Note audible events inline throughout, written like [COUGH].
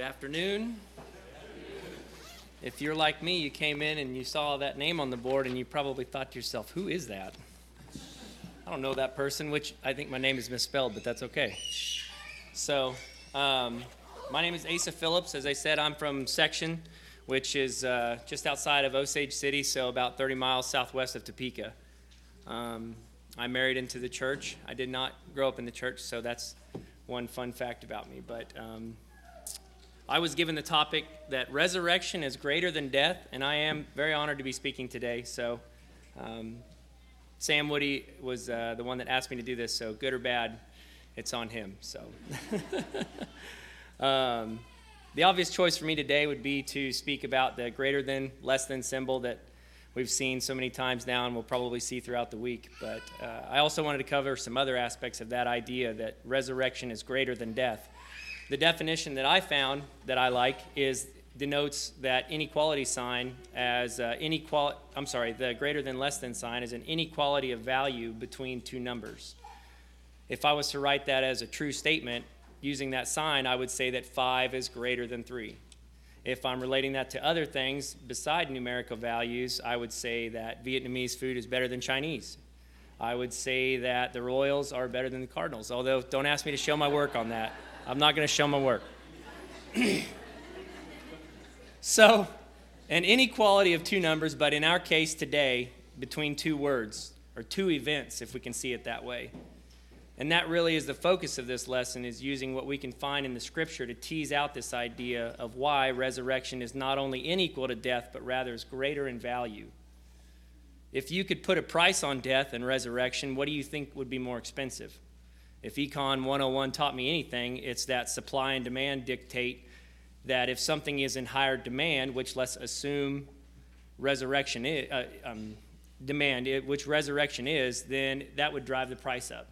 Good afternoon. If you're like me, you came in and you saw that name on the board and you probably thought to yourself, who is that? I don't know that person, which I think my name is misspelled, but that's okay. So, um, my name is Asa Phillips. As I said, I'm from Section, which is uh, just outside of Osage City, so about 30 miles southwest of Topeka. Um, I married into the church. I did not grow up in the church, so that's one fun fact about me. But um, I was given the topic that resurrection is greater than death, and I am very honored to be speaking today. So, um, Sam Woody was uh, the one that asked me to do this, so good or bad, it's on him. So, [LAUGHS] um, the obvious choice for me today would be to speak about the greater than, less than symbol that we've seen so many times now and we'll probably see throughout the week. But uh, I also wanted to cover some other aspects of that idea that resurrection is greater than death. The definition that I found that I like is denotes that inequality sign as uh, inequality. I'm sorry, the greater than less than sign is an inequality of value between two numbers. If I was to write that as a true statement using that sign, I would say that five is greater than three. If I'm relating that to other things beside numerical values, I would say that Vietnamese food is better than Chinese. I would say that the Royals are better than the Cardinals, although don't ask me to show my work on that. I'm not going to show my work. [CLEARS THROAT] so, an inequality of two numbers, but in our case today, between two words, or two events, if we can see it that way. And that really is the focus of this lesson is using what we can find in the scripture to tease out this idea of why resurrection is not only unequal to death, but rather is greater in value. If you could put a price on death and resurrection, what do you think would be more expensive? If Econ 101 taught me anything, it's that supply and demand dictate that if something is in higher demand, which let's assume resurrection is, uh, um, demand, which resurrection is, then that would drive the price up.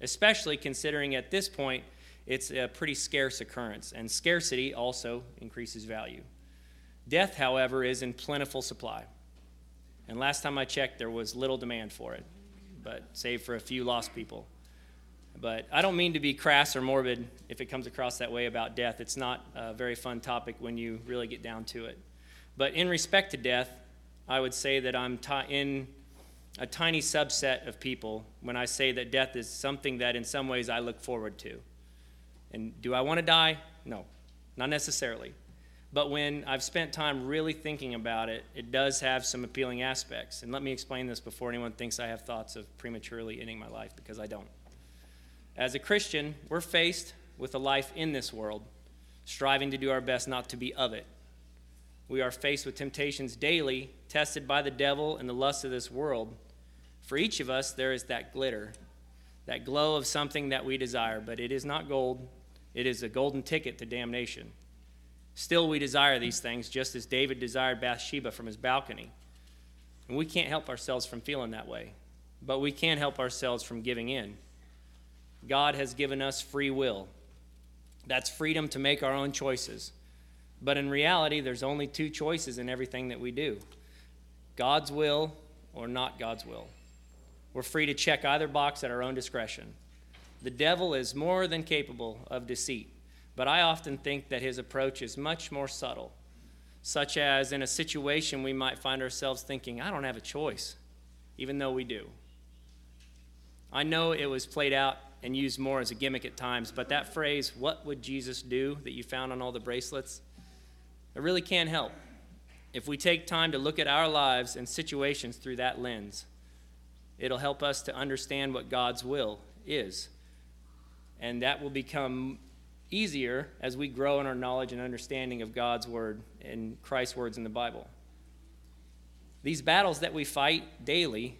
Especially considering at this point it's a pretty scarce occurrence, and scarcity also increases value. Death, however, is in plentiful supply. And last time I checked, there was little demand for it, but save for a few lost people. But I don't mean to be crass or morbid if it comes across that way about death. It's not a very fun topic when you really get down to it. But in respect to death, I would say that I'm t- in a tiny subset of people when I say that death is something that in some ways I look forward to. And do I want to die? No, not necessarily. But when I've spent time really thinking about it, it does have some appealing aspects. And let me explain this before anyone thinks I have thoughts of prematurely ending my life, because I don't. As a Christian, we're faced with a life in this world, striving to do our best not to be of it. We are faced with temptations daily, tested by the devil and the lust of this world. For each of us, there is that glitter, that glow of something that we desire, but it is not gold, it is a golden ticket to damnation. Still, we desire these things, just as David desired Bathsheba from his balcony. And we can't help ourselves from feeling that way, but we can help ourselves from giving in. God has given us free will. That's freedom to make our own choices. But in reality, there's only two choices in everything that we do God's will or not God's will. We're free to check either box at our own discretion. The devil is more than capable of deceit, but I often think that his approach is much more subtle, such as in a situation we might find ourselves thinking, I don't have a choice, even though we do. I know it was played out and used more as a gimmick at times, but that phrase, what would Jesus do, that you found on all the bracelets, it really can help. If we take time to look at our lives and situations through that lens, it'll help us to understand what God's will is. And that will become easier as we grow in our knowledge and understanding of God's word and Christ's words in the Bible. These battles that we fight daily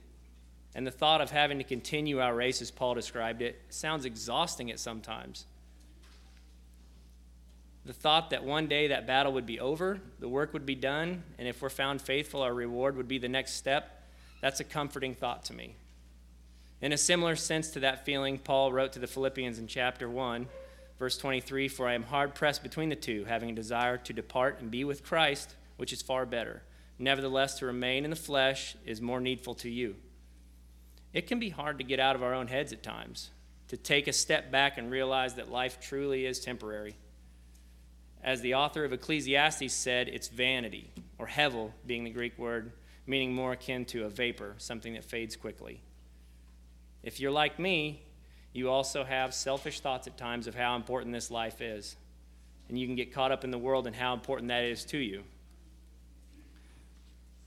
and the thought of having to continue our race, as Paul described it, sounds exhausting at sometimes. The thought that one day that battle would be over, the work would be done, and if we're found faithful, our reward would be the next step, that's a comforting thought to me. In a similar sense to that feeling, Paul wrote to the Philippians in chapter 1, verse 23 For I am hard pressed between the two, having a desire to depart and be with Christ, which is far better. Nevertheless, to remain in the flesh is more needful to you it can be hard to get out of our own heads at times, to take a step back and realize that life truly is temporary. as the author of Ecclesiastes said, it's vanity, or hevel being the Greek word, meaning more akin to a vapor, something that fades quickly. If you're like me, you also have selfish thoughts at times of how important this life is. And you can get caught up in the world and how important that is to you.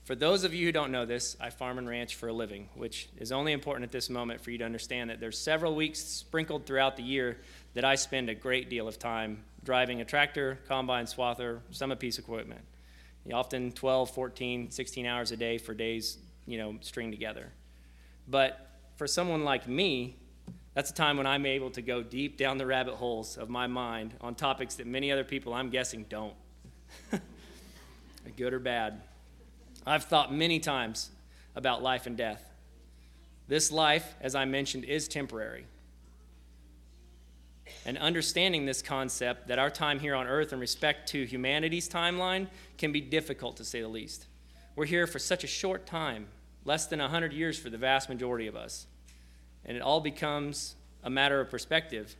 For those of you who don't know this, I farm and ranch for a living, which is only important at this moment for you to understand that there's several weeks sprinkled throughout the year that I spend a great deal of time driving a tractor, combine, swather, some piece of equipment. Often 12, 14, 16 hours a day for days, you know, string together. But for someone like me, that's a time when I'm able to go deep down the rabbit holes of my mind on topics that many other people, I'm guessing, don't. [LAUGHS] Good or bad. I've thought many times about life and death. This life, as I mentioned, is temporary. And understanding this concept that our time here on earth in respect to humanity's timeline can be difficult to say the least. We're here for such a short time, less than 100 years for the vast majority of us. And it all becomes a matter of perspective.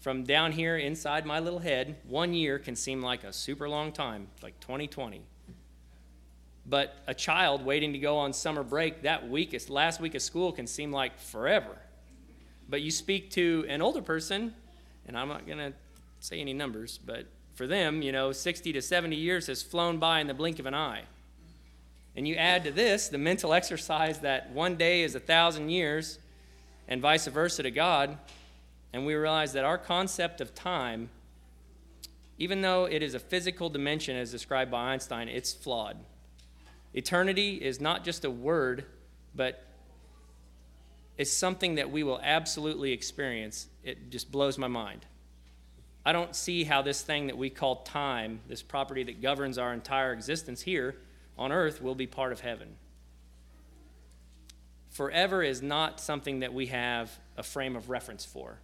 From down here inside my little head, one year can seem like a super long time, like 2020. But a child waiting to go on summer break that week, last week of school, can seem like forever. But you speak to an older person, and I'm not going to say any numbers, but for them, you know, 60 to 70 years has flown by in the blink of an eye. And you add to this the mental exercise that one day is a thousand years, and vice versa to God, and we realize that our concept of time, even though it is a physical dimension as described by Einstein, it's flawed. Eternity is not just a word, but it's something that we will absolutely experience. It just blows my mind. I don't see how this thing that we call time, this property that governs our entire existence here on earth, will be part of heaven. Forever is not something that we have a frame of reference for.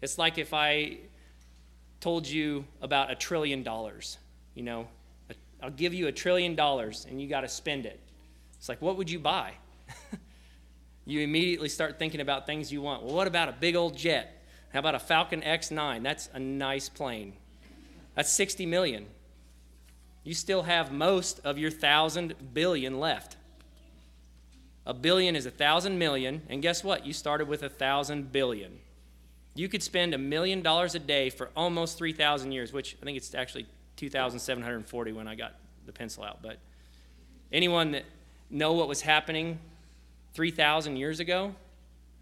It's like if I told you about a trillion dollars, you know, I'll give you a trillion dollars and you got to spend it. It's like, what would you buy? [LAUGHS] you immediately start thinking about things you want. Well, what about a big old jet? How about a Falcon X9? That's a nice plane. That's 60 million. You still have most of your thousand billion left. A billion is a thousand million, and guess what? You started with a thousand billion. You could spend a million dollars a day for almost 3,000 years, which I think it's actually 2,740 when I got the pencil out. But anyone that know what was happening 3,000 years ago,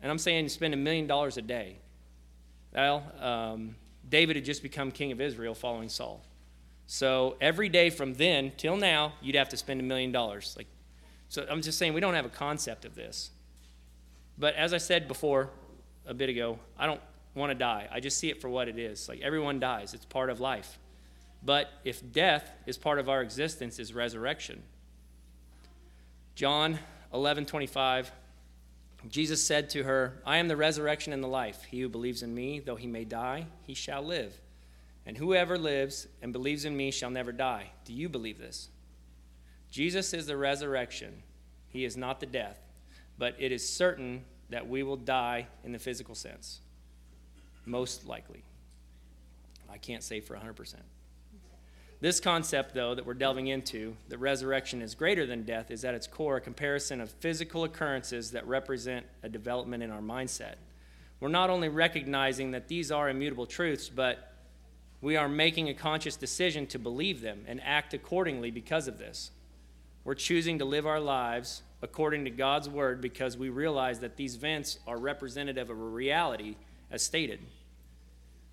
and I'm saying spend a million dollars a day. Well, um, David had just become king of Israel following Saul. So every day from then till now, you'd have to spend a million dollars. Like, so I'm just saying we don't have a concept of this. But as I said before, a bit ago, I don't want to die. I just see it for what it is. Like everyone dies. It's part of life. But if death is part of our existence, is resurrection. John 11 25, Jesus said to her, I am the resurrection and the life. He who believes in me, though he may die, he shall live. And whoever lives and believes in me shall never die. Do you believe this? Jesus is the resurrection. He is not the death. But it is certain that we will die in the physical sense. Most likely. I can't say for 100%. This concept, though, that we're delving into, that resurrection is greater than death, is at its core a comparison of physical occurrences that represent a development in our mindset. We're not only recognizing that these are immutable truths, but we are making a conscious decision to believe them and act accordingly because of this. We're choosing to live our lives according to God's word because we realize that these events are representative of a reality as stated.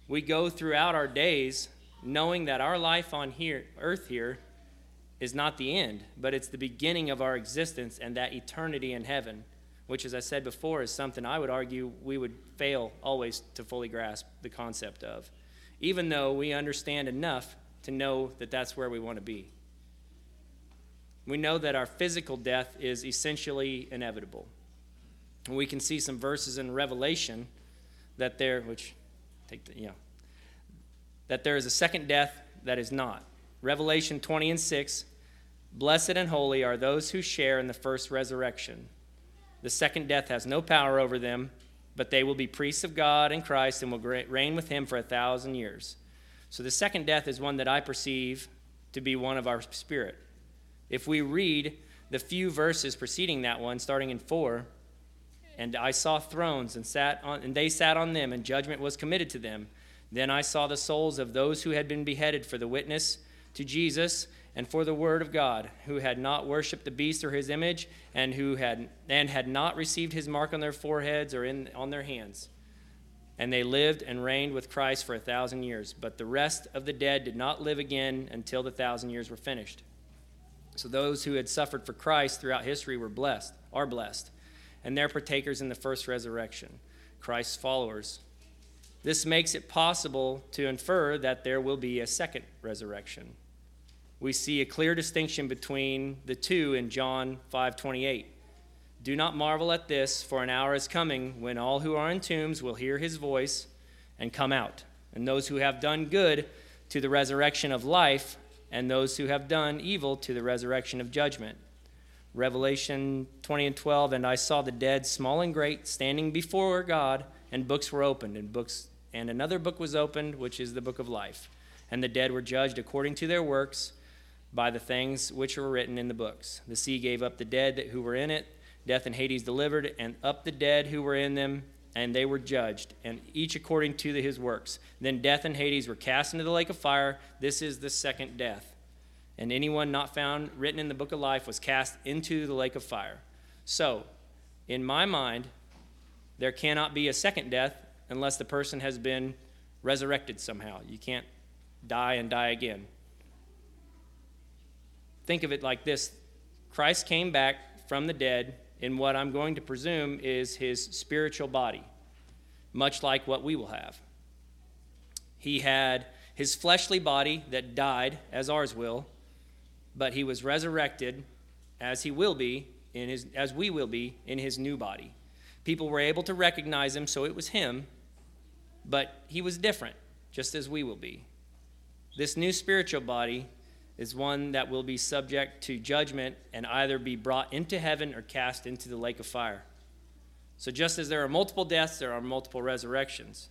We go throughout our days knowing that our life on here, earth here is not the end, but it's the beginning of our existence and that eternity in heaven, which, as I said before, is something I would argue we would fail always to fully grasp the concept of, even though we understand enough to know that that's where we want to be. We know that our physical death is essentially inevitable. And we can see some verses in Revelation that there, which take the, you know, that there is a second death that is not. Revelation 20 and 6 Blessed and holy are those who share in the first resurrection. The second death has no power over them, but they will be priests of God and Christ and will reign with him for a thousand years. So the second death is one that I perceive to be one of our spirit. If we read the few verses preceding that one, starting in 4, and I saw thrones and sat on and they sat on them and judgment was committed to them. Then I saw the souls of those who had been beheaded for the witness to Jesus and for the word of God, who had not worshipped the beast or his image, and who had and had not received his mark on their foreheads or in on their hands. And they lived and reigned with Christ for a thousand years. But the rest of the dead did not live again until the thousand years were finished. So those who had suffered for Christ throughout history were blessed, are blessed, and they're partakers in the first resurrection, Christ's followers. This makes it possible to infer that there will be a second resurrection we see a clear distinction between the two in John 5:28. Do not marvel at this, for an hour is coming when all who are in tombs will hear his voice and come out, and those who have done good to the resurrection of life, and those who have done evil to the resurrection of judgment. Revelation 20 and 12, and I saw the dead, small and great, standing before God, and books were opened, and books and another book was opened, which is the book of life. And the dead were judged according to their works by the things which were written in the books. The sea gave up the dead who were in it, death and Hades delivered, and up the dead who were in them, and they were judged, and each according to his works. Then death and Hades were cast into the lake of fire. This is the second death. And anyone not found written in the book of life was cast into the lake of fire. So, in my mind, there cannot be a second death unless the person has been resurrected somehow. You can't die and die again think of it like this Christ came back from the dead in what I'm going to presume is his spiritual body, much like what we will have. He had his fleshly body that died, as ours will, but he was resurrected as he will be in his as we will be in his new body. People were able to recognize him, so it was him, but he was different, just as we will be. This new spiritual body is one that will be subject to judgment and either be brought into heaven or cast into the lake of fire. So, just as there are multiple deaths, there are multiple resurrections.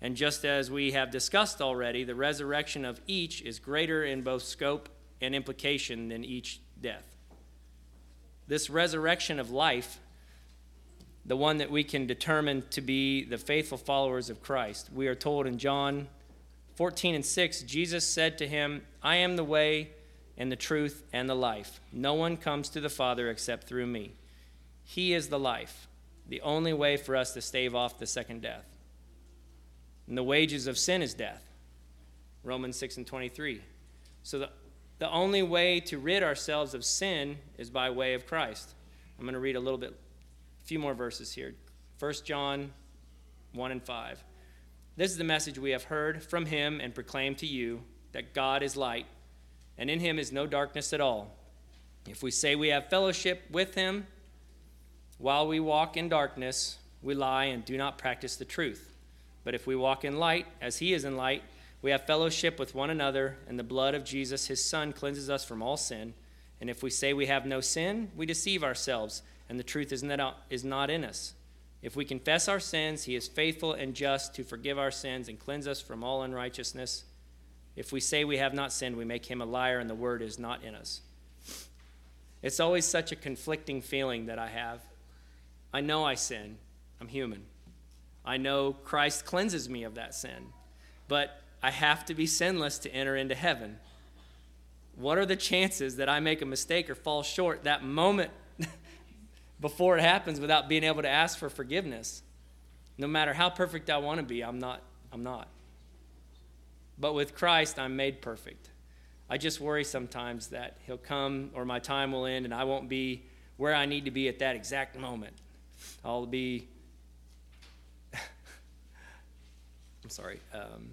And just as we have discussed already, the resurrection of each is greater in both scope and implication than each death. This resurrection of life, the one that we can determine to be the faithful followers of Christ, we are told in John 14 and 6, Jesus said to him, I am the way and the truth and the life. No one comes to the Father except through me. He is the life, the only way for us to stave off the second death. And the wages of sin is death. Romans 6 and 23. So the, the only way to rid ourselves of sin is by way of Christ. I'm going to read a little bit, few more verses here. 1 John 1 and 5. This is the message we have heard from him and proclaimed to you that God is light, and in him is no darkness at all. If we say we have fellowship with him while we walk in darkness, we lie and do not practice the truth. But if we walk in light, as he is in light, we have fellowship with one another, and the blood of Jesus, his Son, cleanses us from all sin. And if we say we have no sin, we deceive ourselves, and the truth is not, is not in us. If we confess our sins, he is faithful and just to forgive our sins and cleanse us from all unrighteousness. If we say we have not sinned, we make him a liar and the word is not in us. It's always such a conflicting feeling that I have. I know I sin, I'm human. I know Christ cleanses me of that sin, but I have to be sinless to enter into heaven. What are the chances that I make a mistake or fall short that moment before it happens without being able to ask for forgiveness. No matter how perfect I want to be, I'm not. I'm not. But with Christ, I'm made perfect. I just worry sometimes that He'll come or my time will end and I won't be where I need to be at that exact moment. I'll be. [LAUGHS] I'm sorry. Um,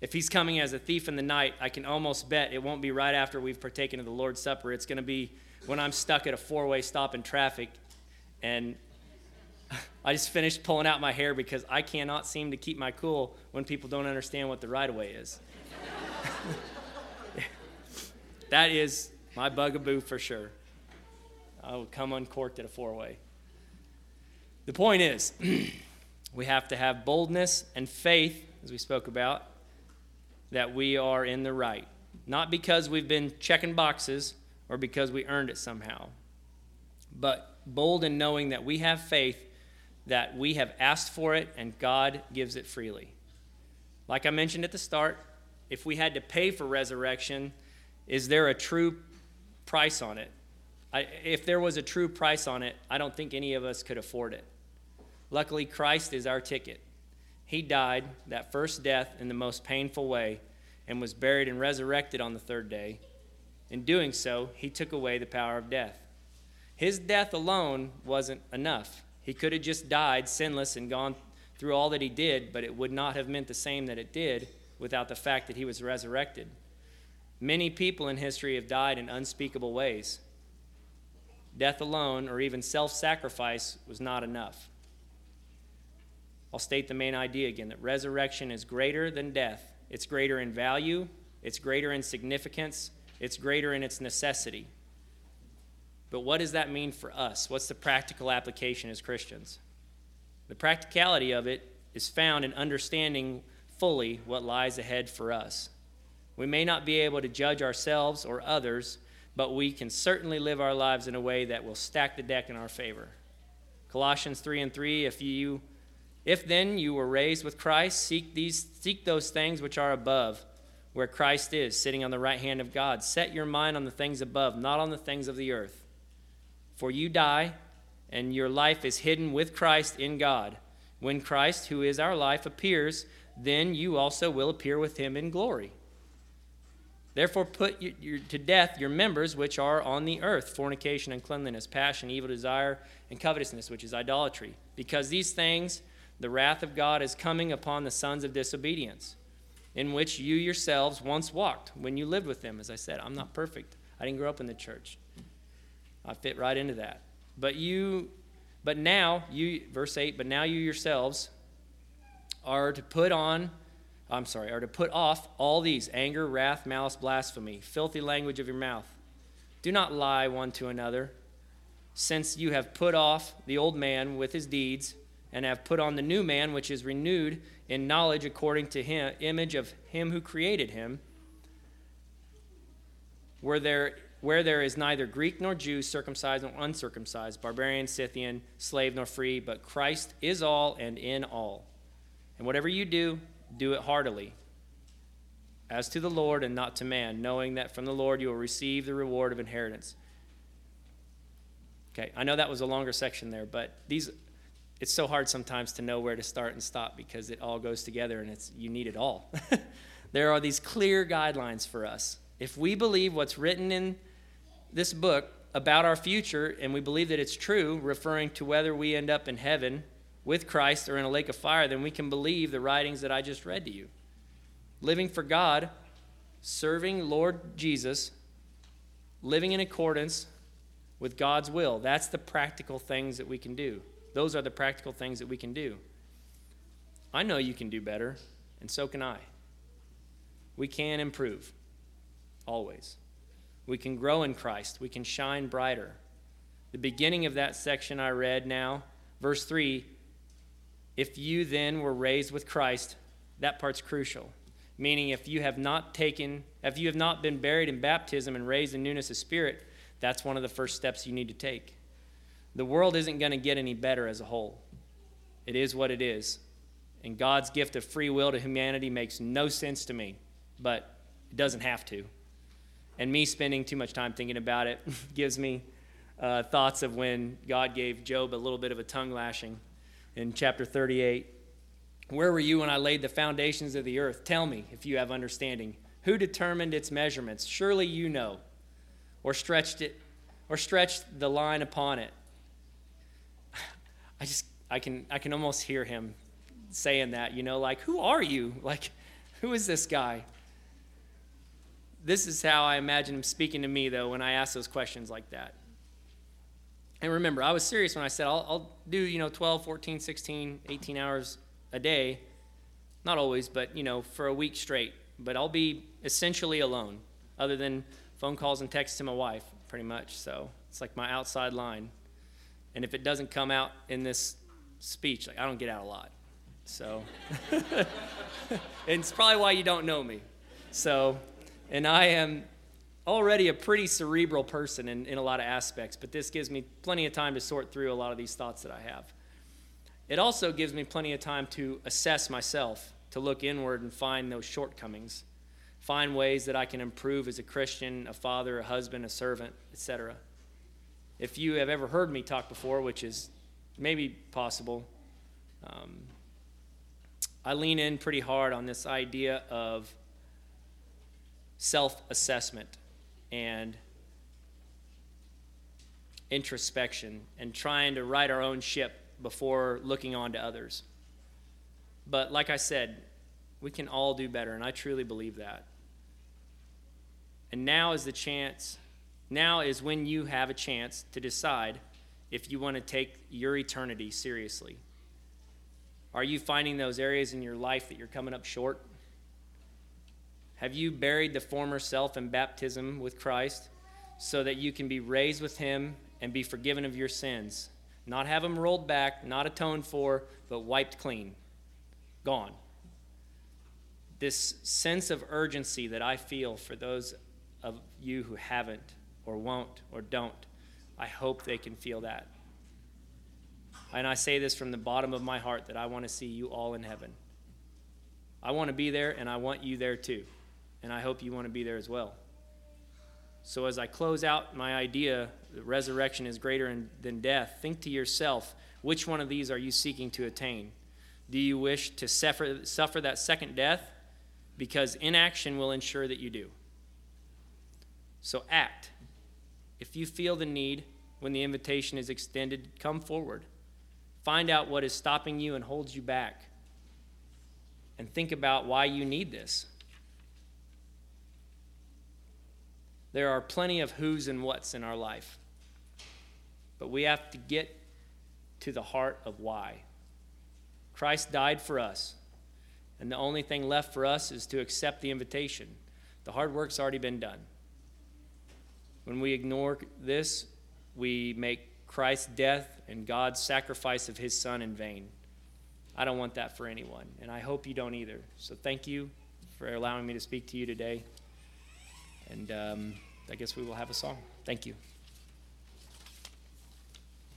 if he's coming as a thief in the night, I can almost bet it won't be right after we've partaken of the Lord's Supper. It's going to be when I'm stuck at a four way stop in traffic and [LAUGHS] I just finished pulling out my hair because I cannot seem to keep my cool when people don't understand what the right of way is. [LAUGHS] that is my bugaboo for sure. I will come uncorked at a four way. The point is, [CLEARS THROAT] we have to have boldness and faith, as we spoke about, that we are in the right. Not because we've been checking boxes or because we earned it somehow, but bold in knowing that we have faith that we have asked for it and God gives it freely. Like I mentioned at the start, if we had to pay for resurrection, is there a true price on it? I, if there was a true price on it, I don't think any of us could afford it. Luckily, Christ is our ticket. He died that first death in the most painful way and was buried and resurrected on the third day. In doing so, he took away the power of death. His death alone wasn't enough. He could have just died sinless and gone through all that he did, but it would not have meant the same that it did without the fact that he was resurrected. Many people in history have died in unspeakable ways. Death alone, or even self sacrifice, was not enough. I'll state the main idea again that resurrection is greater than death. It's greater in value, it's greater in significance, it's greater in its necessity. But what does that mean for us? What's the practical application as Christians? The practicality of it is found in understanding fully what lies ahead for us. We may not be able to judge ourselves or others, but we can certainly live our lives in a way that will stack the deck in our favor. Colossians 3 and 3 if you if then you were raised with Christ seek these seek those things which are above where Christ is sitting on the right hand of God set your mind on the things above not on the things of the earth for you die and your life is hidden with Christ in God when Christ who is our life appears then you also will appear with him in glory. Therefore, put your, your, to death your members which are on the earth fornication, uncleanness, passion, evil desire, and covetousness, which is idolatry. Because these things, the wrath of God is coming upon the sons of disobedience, in which you yourselves once walked when you lived with them. As I said, I'm not perfect. I didn't grow up in the church. I fit right into that. But you, but now, you, verse 8, but now you yourselves are to put on, I'm sorry, are to put off all these anger, wrath, malice, blasphemy, filthy language of your mouth. Do not lie one to another, since you have put off the old man with his deeds, and have put on the new man, which is renewed in knowledge according to him image of him who created him. Where there where there is neither Greek nor Jew, circumcised nor uncircumcised, barbarian, Scythian, slave nor free, but Christ is all and in all. And whatever you do, do it heartily, as to the Lord and not to man, knowing that from the Lord you will receive the reward of inheritance. Okay, I know that was a longer section there, but these it's so hard sometimes to know where to start and stop because it all goes together and it's you need it all. [LAUGHS] there are these clear guidelines for us. If we believe what's written in this book about our future and we believe that it's true, referring to whether we end up in heaven with Christ or in a lake of fire, then we can believe the writings that I just read to you. Living for God, serving Lord Jesus, living in accordance with God's will. That's the practical things that we can do. Those are the practical things that we can do. I know you can do better, and so can I. We can improve, always. We can grow in Christ. We can shine brighter. The beginning of that section I read now, verse 3 if you then were raised with Christ, that part's crucial. Meaning, if you have not taken, if you have not been buried in baptism and raised in newness of spirit, that's one of the first steps you need to take. The world isn't going to get any better as a whole. It is what it is. And God's gift of free will to humanity makes no sense to me, but it doesn't have to. And me spending too much time thinking about it [LAUGHS] gives me uh, thoughts of when God gave Job a little bit of a tongue lashing in chapter 38. Where were you when I laid the foundations of the earth? Tell me if you have understanding. Who determined its measurements? Surely you know. Or stretched it or stretched the line upon it. I just I can I can almost hear him saying that, you know, like who are you? Like who is this guy? This is how I imagine him speaking to me though when I ask those questions like that. And remember, I was serious when I said I'll, I'll, do, you know, 12, 14, 16, 18 hours a day. Not always, but, you know, for a week straight. But I'll be essentially alone, other than phone calls and texts to my wife, pretty much. So it's like my outside line. And if it doesn't come out in this speech, like I don't get out a lot. So [LAUGHS] and it's probably why you don't know me. So, and I am already a pretty cerebral person in, in a lot of aspects, but this gives me plenty of time to sort through a lot of these thoughts that I have. It also gives me plenty of time to assess myself, to look inward and find those shortcomings, find ways that I can improve as a Christian, a father, a husband, a servant, etc. If you have ever heard me talk before, which is maybe possible, um, I lean in pretty hard on this idea of self assessment and introspection and trying to right our own ship before looking on to others. But like I said, we can all do better, and I truly believe that. And now is the chance, now is when you have a chance to decide if you want to take your eternity seriously. Are you finding those areas in your life that you're coming up short? Have you buried the former self in baptism with Christ so that you can be raised with Him and be forgiven of your sins? Not have them rolled back, not atoned for, but wiped clean. Gone. This sense of urgency that I feel for those of you who haven't or won't or don't, I hope they can feel that. And I say this from the bottom of my heart that I want to see you all in heaven. I want to be there, and I want you there too. And I hope you want to be there as well. So, as I close out my idea that resurrection is greater than death, think to yourself which one of these are you seeking to attain? Do you wish to suffer, suffer that second death? Because inaction will ensure that you do. So, act. If you feel the need when the invitation is extended, come forward. Find out what is stopping you and holds you back. And think about why you need this. There are plenty of who's and what's in our life. But we have to get to the heart of why. Christ died for us. And the only thing left for us is to accept the invitation. The hard work's already been done. When we ignore this, we make Christ's death and God's sacrifice of his son in vain. I don't want that for anyone, and I hope you don't either. So thank you for allowing me to speak to you today. And um, I guess we will have a song. Thank you.